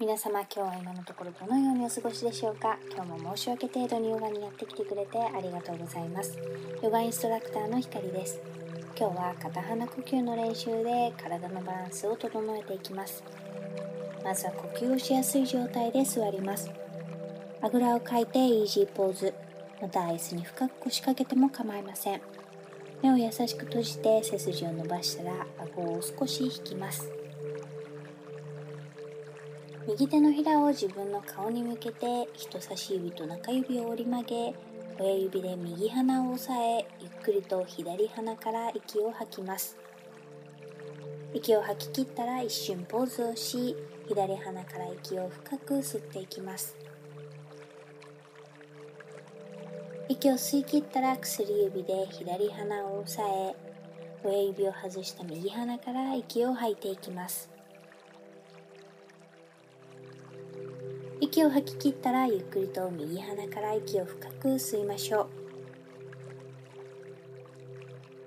皆様今日は今のところどのようにお過ごしでしょうか？今日も申し訳程度にヨガにやってきてくれてありがとうございます。ヨガインストラクターのひかりです。今日は片鼻呼吸の練習で体のバランスを整えていきます。まずは呼吸をしやすい状態で座ります。あぐらをかいてイージーポーズ。またアイスに深く腰掛けても構いません。目を優しく閉じて背筋を伸ばしたら顎を少し引きます。右手のひらを自分の顔に向けて人差し指と中指を折り曲げ親指で右鼻を押さえゆっくりと左鼻から息を吐きます。息を吐き切ったら一瞬ポーズをし左鼻から息を深く吸っていきます。息を吸い切ったら薬指で左鼻を押さえ親指を外した右鼻から息を吐いていきます。息を吐き切ったらゆっくりと右鼻から息を深く吸いましょう。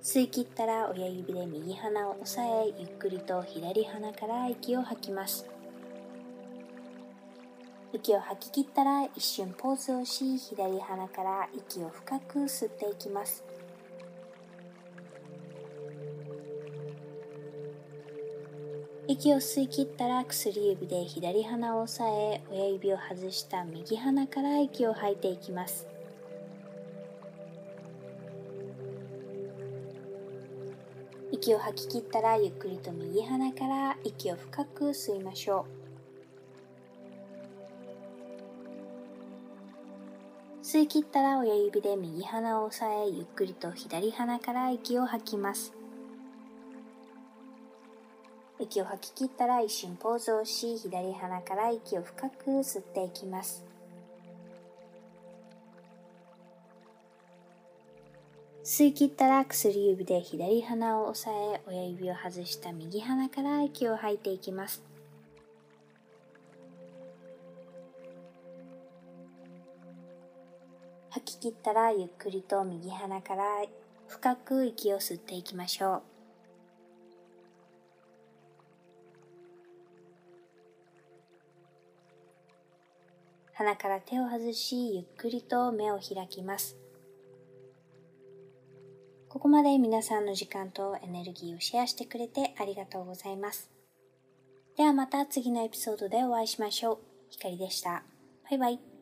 吸い切ったら親指で右鼻を押さえゆっくりと左鼻から息を吐きます。息を吐き切ったら一瞬ポーズをし左鼻から息を深く吸っていきます。息を吸い切ったら薬指で左鼻を押さえ親指を外した右鼻から息を吐いていきます。息を吐き切ったらゆっくりと右鼻から息を深く吸いましょう。吸い切ったら親指で右鼻を押さえゆっくりと左鼻から息を吐きます。息を吐き切ったら一瞬ポーズをし左鼻から息を深く吸っていきます。吸い切ったら薬指で左鼻を押さえ親指を外した右鼻から息を吐いていきます。吐き切ったらゆっくりと右鼻から深く息を吸っていきましょう。鼻から手を外しゆっくりと目を開きます。ここまで皆さんの時間とエネルギーをシェアしてくれてありがとうございます。ではまた次のエピソードでお会いしましょう。ひかりでした。バイバイ。